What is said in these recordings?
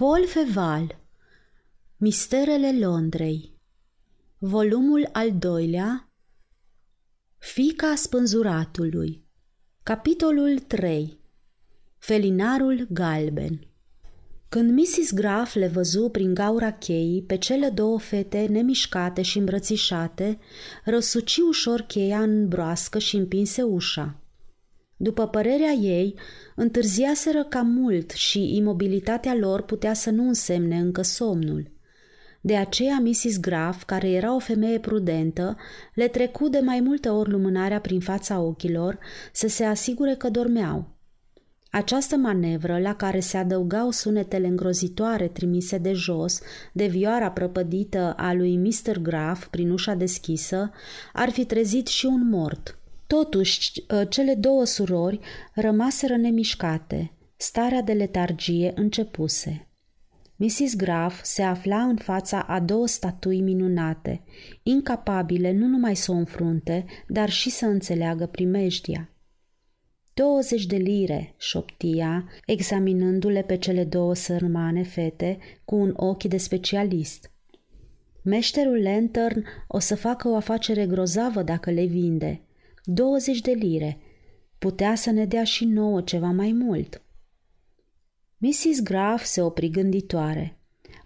Paul Feval Misterele Londrei Volumul al doilea Fica spânzuratului Capitolul 3 Felinarul galben Când Mrs. Graf le văzu prin gaura cheii pe cele două fete nemișcate și îmbrățișate, răsuci ușor cheia în broască și împinse ușa. După părerea ei, întârziaseră cam mult și imobilitatea lor putea să nu însemne încă somnul. De aceea Mrs. Graf, care era o femeie prudentă, le trecu de mai multe ori lumânarea prin fața ochilor să se asigure că dormeau. Această manevră, la care se adăugau sunetele îngrozitoare trimise de jos, de vioara prăpădită a lui Mr. Graf prin ușa deschisă, ar fi trezit și un mort – Totuși, ă, cele două surori rămaseră nemișcate. Starea de letargie începuse. Mrs. Graf se afla în fața a două statui minunate, incapabile nu numai să o înfrunte, dar și să înțeleagă primejdia. 20 de lire, șoptia, examinându-le pe cele două sărmane fete cu un ochi de specialist. Meșterul Lantern o să facă o afacere grozavă dacă le vinde – 20 de lire. Putea să ne dea și nouă ceva mai mult. Mrs. Graf se opri gânditoare.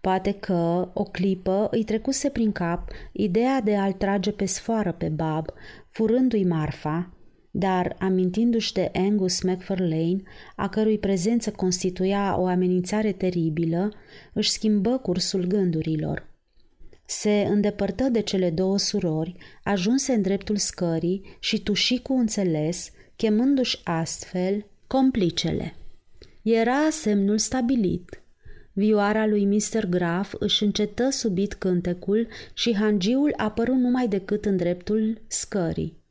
Poate că, o clipă, îi trecuse prin cap ideea de a-l trage pe sfoară pe Bob, furându-i marfa, dar, amintindu-și de Angus McFarlane, a cărui prezență constituia o amenințare teribilă, își schimbă cursul gândurilor. Se îndepărtă de cele două surori, ajunse în dreptul scării și tuși cu înțeles, chemându-și astfel complicele. Era semnul stabilit. Vioara lui Mr. Graf își încetă subit cântecul și hangiul apăru numai decât în dreptul scării.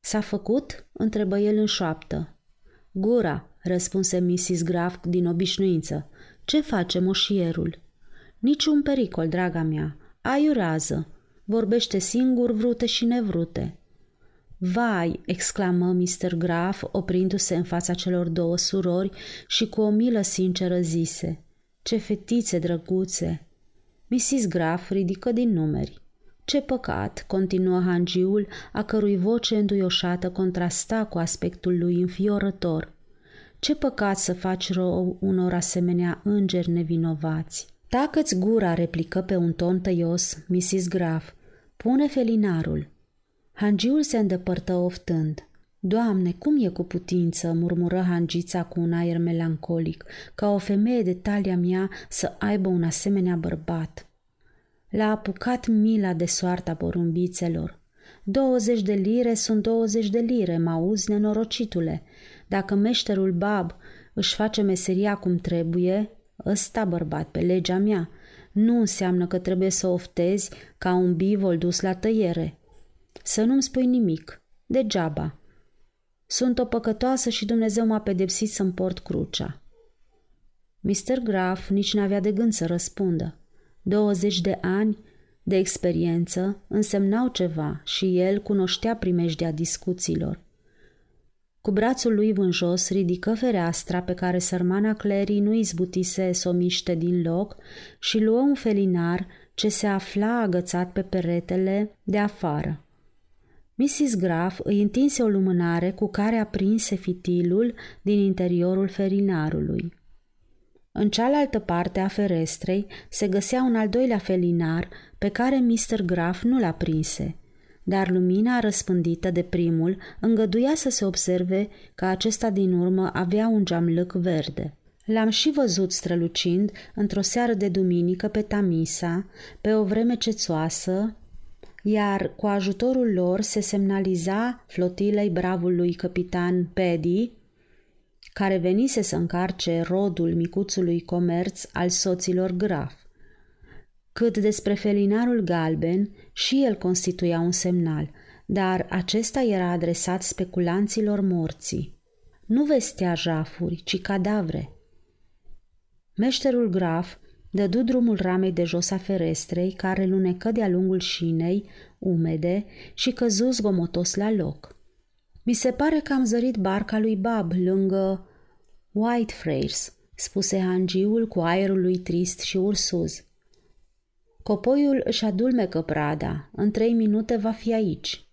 S-a făcut?" întrebă el în șoaptă. Gura, răspunse Mrs. Graf din obișnuință. Ce face moșierul?" Niciun pericol, draga mea. Ai o rază. Vorbește singur, vrute și nevrute. Vai, exclamă Mr. Graf, oprindu-se în fața celor două surori și cu o milă sinceră zise. Ce fetițe drăguțe! Mrs. Graf ridică din numeri. Ce păcat, continuă hangiul, a cărui voce înduioșată contrasta cu aspectul lui înfiorător. Ce păcat să faci rău unor asemenea îngeri nevinovați. Tacă-ți gura, replică pe un ton tăios Mrs. Graf. Pune felinarul. Hangiul se îndepărtă oftând. Doamne, cum e cu putință, murmură hangița cu un aer melancolic, ca o femeie de talia mea să aibă un asemenea bărbat. L-a apucat mila de soarta porumbițelor. Douăzeci de lire sunt douăzeci de lire, mă auzi, nenorocitule. Dacă meșterul Bab își face meseria cum trebuie, Ăsta bărbat, pe legea mea, nu înseamnă că trebuie să oftezi ca un bivol dus la tăiere. Să nu-mi spui nimic. Degeaba. Sunt o păcătoasă și Dumnezeu m-a pedepsit să-mi port crucea. Mr. Graf nici n-avea de gând să răspundă. 20 de ani de experiență însemnau ceva și el cunoștea primejdea discuțiilor. Cu brațul lui vânjos ridică fereastra pe care sărmana Clary nu izbutise să o miște din loc și luă un felinar ce se afla agățat pe peretele de afară. Mrs. Graf îi întinse o lumânare cu care aprinse fitilul din interiorul felinarului. În cealaltă parte a ferestrei se găsea un al doilea felinar pe care Mr. Graf nu l-a prinse – dar lumina răspândită de primul îngăduia să se observe că acesta din urmă avea un geamlăc verde. L-am și văzut strălucind într-o seară de duminică pe Tamisa, pe o vreme cețoasă, iar cu ajutorul lor se semnaliza flotilei bravului capitan Pedi, care venise să încarce rodul micuțului comerț al soților graf. Cât despre felinarul galben, și el constituia un semnal, dar acesta era adresat speculanților morții. Nu vestea jafuri, ci cadavre. Meșterul graf dădu drumul ramei de jos a ferestrei, care lunecă de-a lungul șinei, umede, și căzu zgomotos la loc. Mi se pare că am zărit barca lui Bab lângă Whitefriars, spuse hangiul cu aerul lui trist și ursuz. Copoiul își adulmecă prada, în trei minute va fi aici.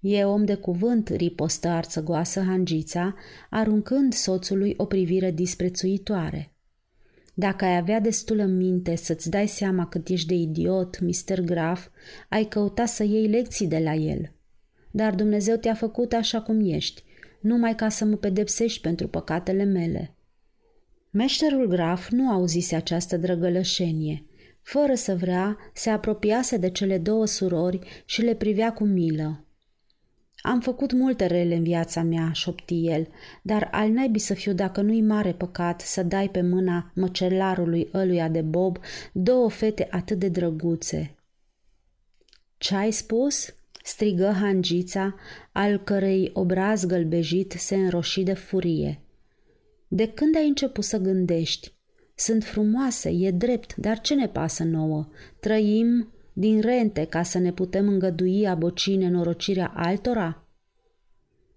E om de cuvânt, ripostă arțăgoasă hangița, aruncând soțului o privire disprețuitoare. Dacă ai avea destulă minte să-ți dai seama cât ești de idiot, Mr. Graf, ai căuta să iei lecții de la el. Dar Dumnezeu te-a făcut așa cum ești, numai ca să mă pedepsești pentru păcatele mele. Meșterul Graf nu auzise această drăgălășenie. Fără să vrea, se apropiase de cele două surori și le privea cu milă. Am făcut multe rele în viața mea, șopti el, dar al naibii să fiu dacă nu-i mare păcat să dai pe mâna măcelarului ăluia de Bob două fete atât de drăguțe. Ce-ai spus?" strigă hangița, al cărei obraz gălbejit se înroși de furie. De când ai început să gândești? Sunt frumoase, e drept, dar ce ne pasă nouă? Trăim din rente ca să ne putem îngădui aboci nenorocirea altora?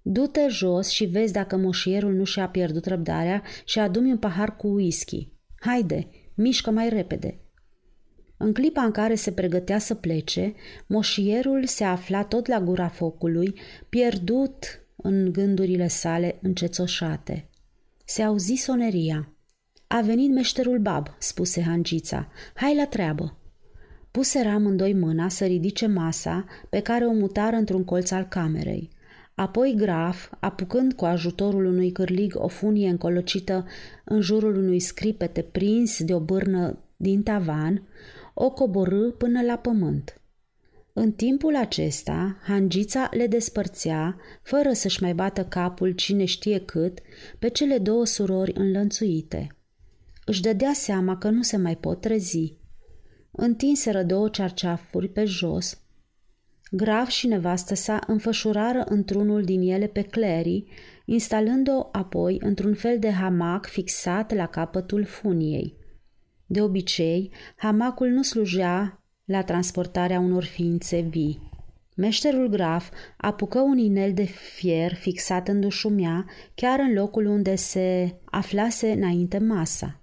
Du-te jos și vezi dacă moșierul nu și-a pierdut răbdarea și adu-mi un pahar cu whisky. Haide, mișcă mai repede. În clipa în care se pregătea să plece, moșierul se afla tot la gura focului, pierdut în gândurile sale încețoșate. Se auzi soneria. A venit meșterul Bab, spuse Hangița. Hai la treabă. Puse amândoi mâna să ridice masa pe care o mutară într-un colț al camerei. Apoi Graf, apucând cu ajutorul unui cârlig o funie încolocită în jurul unui scripete prins de o bârnă din tavan, o coborâ până la pământ. În timpul acesta, hangița le despărțea, fără să-și mai bată capul cine știe cât, pe cele două surori înlănțuite. Își dădea seama că nu se mai pot trezi. Întinseră două cearceafuri pe jos. Graf și nevastă sa înfășurară într-unul din ele pe Clary, instalând-o apoi într-un fel de hamac fixat la capătul funiei. De obicei, hamacul nu slujea la transportarea unor ființe vii. Meșterul graf apucă un inel de fier fixat în dușumea, chiar în locul unde se aflase înainte masa.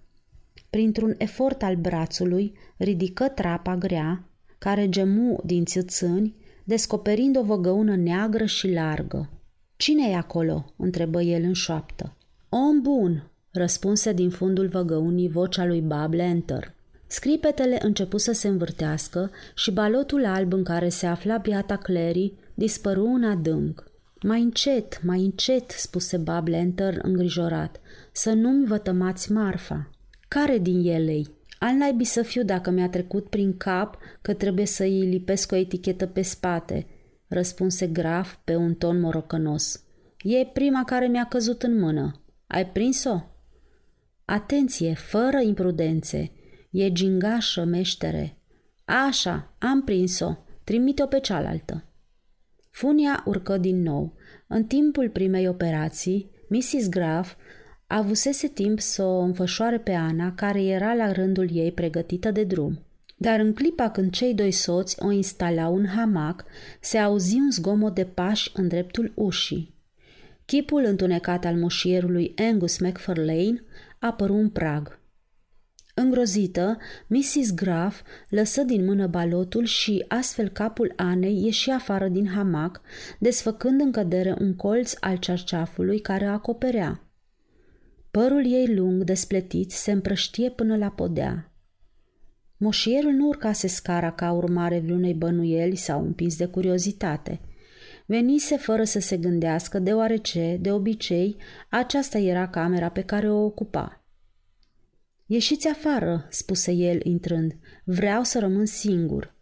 Printr-un efort al brațului, ridică trapa grea, care gemu din țâțâni, descoperind o văgăună neagră și largă. Cine e acolo?" întrebă el în șoaptă. Om bun!" răspunse din fundul văgăunii vocea lui Bob Lenter. Scripetele începu să se învârtească și balotul alb în care se afla biata Clary dispăru în adânc. Mai încet, mai încet, spuse Bob Lenter îngrijorat, să nu-mi vătămați marfa. Care din elei? Al naibii să fiu dacă mi-a trecut prin cap că trebuie să îi lipesc o etichetă pe spate, răspunse graf pe un ton morocănos. E prima care mi-a căzut în mână. Ai prins-o? Atenție, fără imprudențe. E gingașă, meștere. Așa, am prins-o. Trimite-o pe cealaltă. Funia urcă din nou. În timpul primei operații, Mrs. Graf avusese timp să o înfășoare pe Ana, care era la rândul ei pregătită de drum. Dar în clipa când cei doi soți o instalau în hamac, se auzi un zgomot de pași în dreptul ușii. Chipul întunecat al moșierului Angus McFarlane apăru în prag. Îngrozită, Mrs. Graf lăsă din mână balotul și astfel capul Anei ieși afară din hamac, desfăcând în cădere un colț al cerceafului care acoperea. Părul ei lung, despletit, se împrăștie până la podea. Moșierul nu urcase scara ca urmare vreunei bănuieli sau împins de curiozitate. Venise fără să se gândească, deoarece, de obicei, aceasta era camera pe care o ocupa. Ieșiți afară, spuse el intrând. Vreau să rămân singur.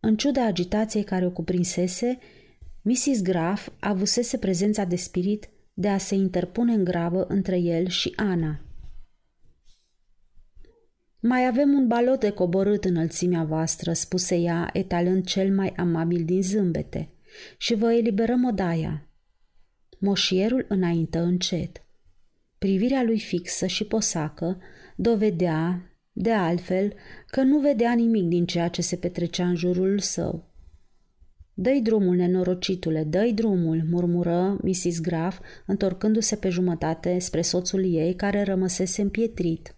În ciuda agitației care o cuprinsese, Mrs. Graf avusese prezența de spirit de a se interpune în grabă între el și Ana. Mai avem un balot de coborât înălțimea voastră, spuse ea, etalând cel mai amabil din zâmbete, și vă eliberăm odaia. Moșierul înaintă încet. Privirea lui fixă și posacă dovedea, de altfel, că nu vedea nimic din ceea ce se petrecea în jurul său. Dă-i drumul, nenorocitule, dă-i drumul, murmură Mrs. Graf, întorcându-se pe jumătate spre soțul ei, care rămăsese împietrit.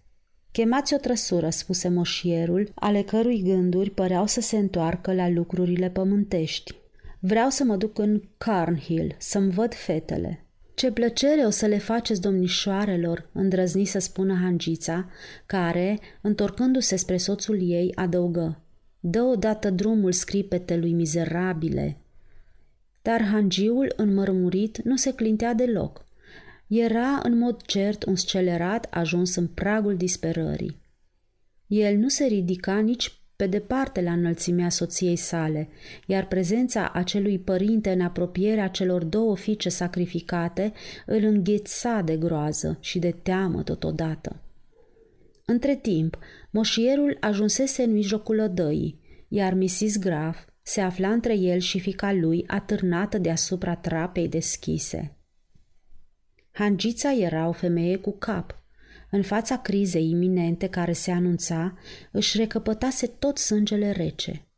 Chemați o trăsură, spuse moșierul, ale cărui gânduri păreau să se întoarcă la lucrurile pământești. Vreau să mă duc în Carnhill, să-mi văd fetele. Ce plăcere o să le faceți domnișoarelor, îndrăzni să spună Hangița, care, întorcându-se spre soțul ei, adăugă. Dă odată drumul scripetelui mizerabile. Dar hangiul, înmărmurit, nu se clintea deloc. Era, în mod cert, un scelerat ajuns în pragul disperării. El nu se ridica nici pe departe la înălțimea soției sale, iar prezența acelui părinte în apropierea celor două fiice sacrificate îl îngheța de groază și de teamă totodată. Între timp, moșierul ajunsese în mijlocul odăii, iar Mrs. Graf se afla între el și fica lui atârnată deasupra trapei deschise. Hangița era o femeie cu cap, în fața crizei iminente care se anunța, își recăpătase tot sângele rece.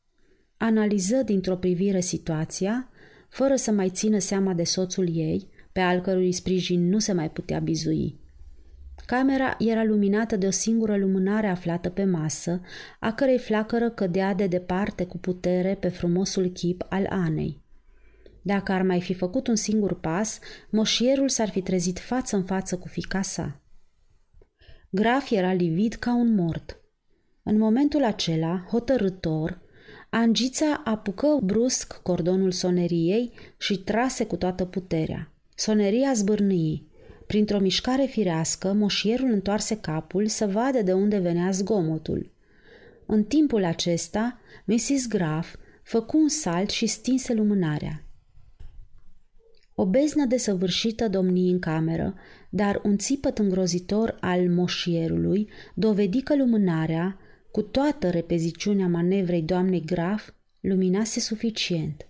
Analiză dintr-o privire situația, fără să mai țină seama de soțul ei, pe al cărui sprijin nu se mai putea bizui. Camera era luminată de o singură lumânare aflată pe masă, a cărei flacără cădea de departe cu putere pe frumosul chip al Anei. Dacă ar mai fi făcut un singur pas, moșierul s-ar fi trezit față în față cu fica sa. Graf era livid ca un mort. În momentul acela, hotărâtor, Angița apucă brusc cordonul soneriei și trase cu toată puterea. Soneria zbârnâi. Printr-o mișcare firească, moșierul întoarse capul să vadă de unde venea zgomotul. În timpul acesta, Mrs. Graf făcu un salt și stinse lumânarea. O beznă desăvârșită domni în cameră, dar un țipăt îngrozitor al moșierului dovedi că lumânarea, cu toată repeziciunea manevrei doamnei Graf, luminase suficient.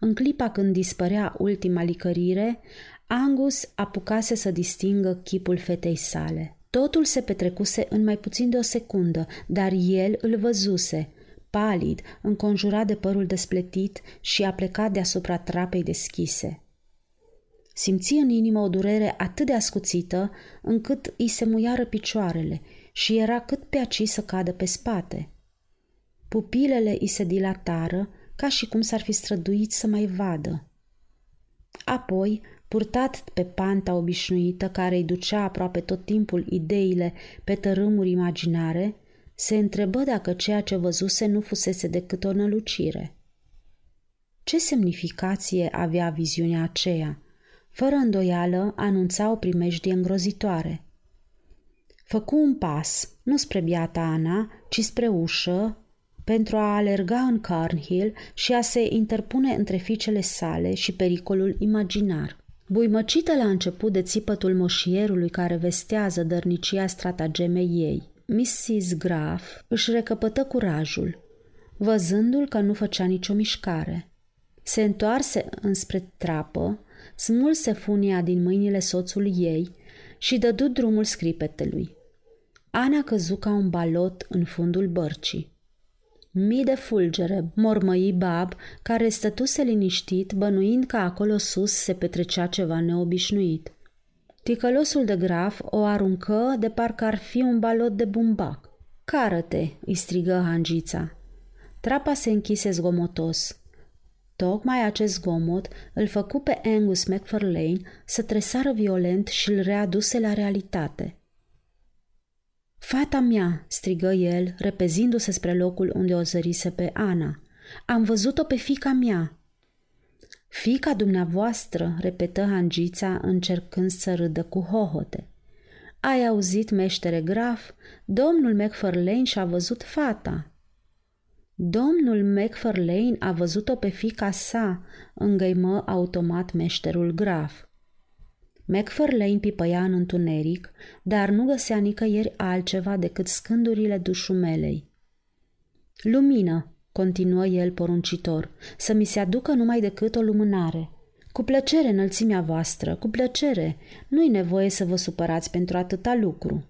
În clipa când dispărea ultima licărire, Angus apucase să distingă chipul fetei sale. Totul se petrecuse în mai puțin de o secundă, dar el îl văzuse, palid, înconjurat de părul despletit și a plecat deasupra trapei deschise. Simți în inimă o durere atât de ascuțită încât îi se muiară picioarele și era cât pe aci să cadă pe spate. Pupilele îi se dilatară ca și cum s-ar fi străduit să mai vadă. Apoi, purtat pe panta obișnuită care îi ducea aproape tot timpul ideile pe tărâmuri imaginare, se întrebă dacă ceea ce văzuse nu fusese decât o nălucire. Ce semnificație avea viziunea aceea? fără îndoială, anunța o primejdie îngrozitoare. Făcu un pas, nu spre biata Ana, ci spre ușă, pentru a alerga în Carnhill și a se interpune între fiicele sale și pericolul imaginar. Buimăcită la început de țipătul moșierului care vestează dărnicia stratagemei ei, Mrs. Graf își recăpătă curajul, văzându-l că nu făcea nicio mișcare. Se întoarse înspre trapă, smulse funia din mâinile soțului ei și dădu drumul scripetelui. Ana căzu ca un balot în fundul bărcii. Mii de fulgere, mormăi Bab, care stătuse liniștit, bănuind că acolo sus se petrecea ceva neobișnuit. Ticălosul de graf o aruncă de parcă ar fi un balot de bumbac. Cară-te!" îi strigă Hangița. Trapa se închise zgomotos. Tocmai acest zgomot îl făcu pe Angus McFarlane să tresară violent și îl readuse la realitate. Fata mea!" strigă el, repezindu-se spre locul unde o zărise pe Ana. Am văzut-o pe fica mea!" Fica dumneavoastră!" repetă Hangița încercând să râdă cu hohote. Ai auzit, meștere graf? Domnul McFarlane și-a văzut fata!" Domnul McFarlane a văzut-o pe fica sa, îngăimă automat meșterul graf. McFarlane pipăia în întuneric, dar nu găsea nicăieri altceva decât scândurile dușumelei. Lumină, continuă el poruncitor, să mi se aducă numai decât o lumânare. Cu plăcere înălțimea voastră, cu plăcere, nu-i nevoie să vă supărați pentru atâta lucru.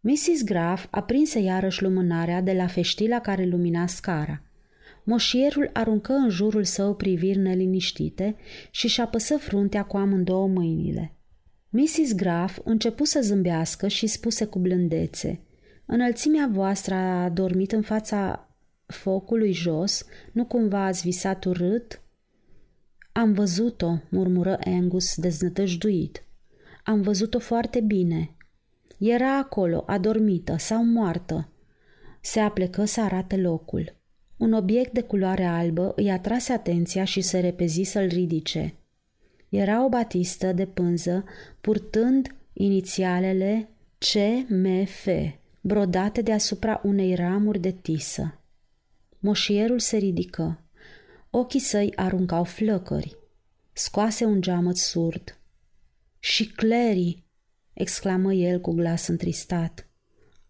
Mrs. Graf aprinse iarăși lumânarea de la feștila care lumina scara. Moșierul aruncă în jurul său priviri neliniștite și și-a păsă fruntea cu amândouă mâinile. Mrs. Graf începu să zâmbească și spuse cu blândețe – Înălțimea voastră a dormit în fața focului jos, nu cumva ați visat urât? Am văzut-o, murmură Angus deznătăjduit. Am văzut-o foarte bine. Era acolo, adormită sau moartă. Se aplecă să arate locul. Un obiect de culoare albă îi atrase atenția și se repezi să-l ridice. Era o batistă de pânză purtând inițialele CMF, brodate deasupra unei ramuri de tisă. Moșierul se ridică. Ochii săi aruncau flăcări. Scoase un geamăt surd. Și Clary!" exclamă el cu glas întristat.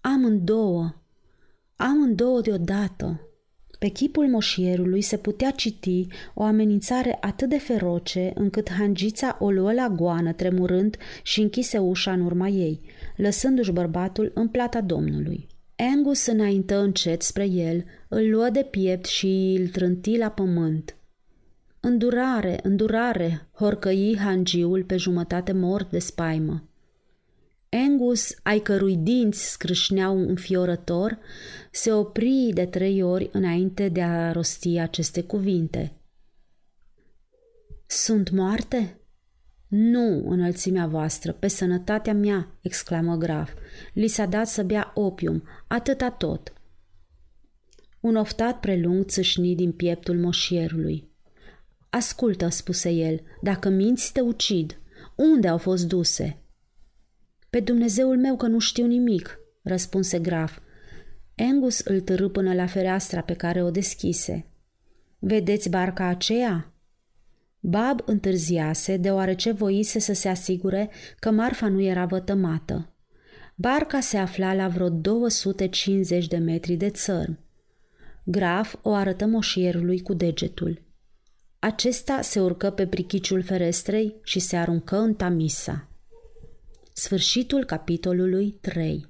Amândouă! Amândouă deodată! Pe chipul moșierului se putea citi o amenințare atât de feroce încât hangița o luă la goană tremurând și închise ușa în urma ei, lăsându-și bărbatul în plata domnului. Angus înaintă încet spre el, îl luă de piept și îl trânti la pământ. Îndurare, îndurare, horcăi hangiul pe jumătate mort de spaimă. Angus, ai cărui dinți scrâșneau înfiorător, se opri de trei ori înainte de a rosti aceste cuvinte. Sunt moarte? Nu, înălțimea voastră, pe sănătatea mea, exclamă grav. Li s-a dat să bea opium, atâta tot. Un oftat prelung țâșni din pieptul moșierului. Ascultă, spuse el, dacă minți te ucid. Unde au fost duse? Pe Dumnezeul meu că nu știu nimic, răspunse grav. Angus îl târâ până la fereastra pe care o deschise. Vedeți barca aceea? Bab întârziase deoarece voise să se asigure că marfa nu era vătămată. Barca se afla la vreo 250 de metri de țărm. Graf o arătă moșierului cu degetul. Acesta se urcă pe prichiciul ferestrei și se aruncă în Tamisa. Sfârșitul capitolului 3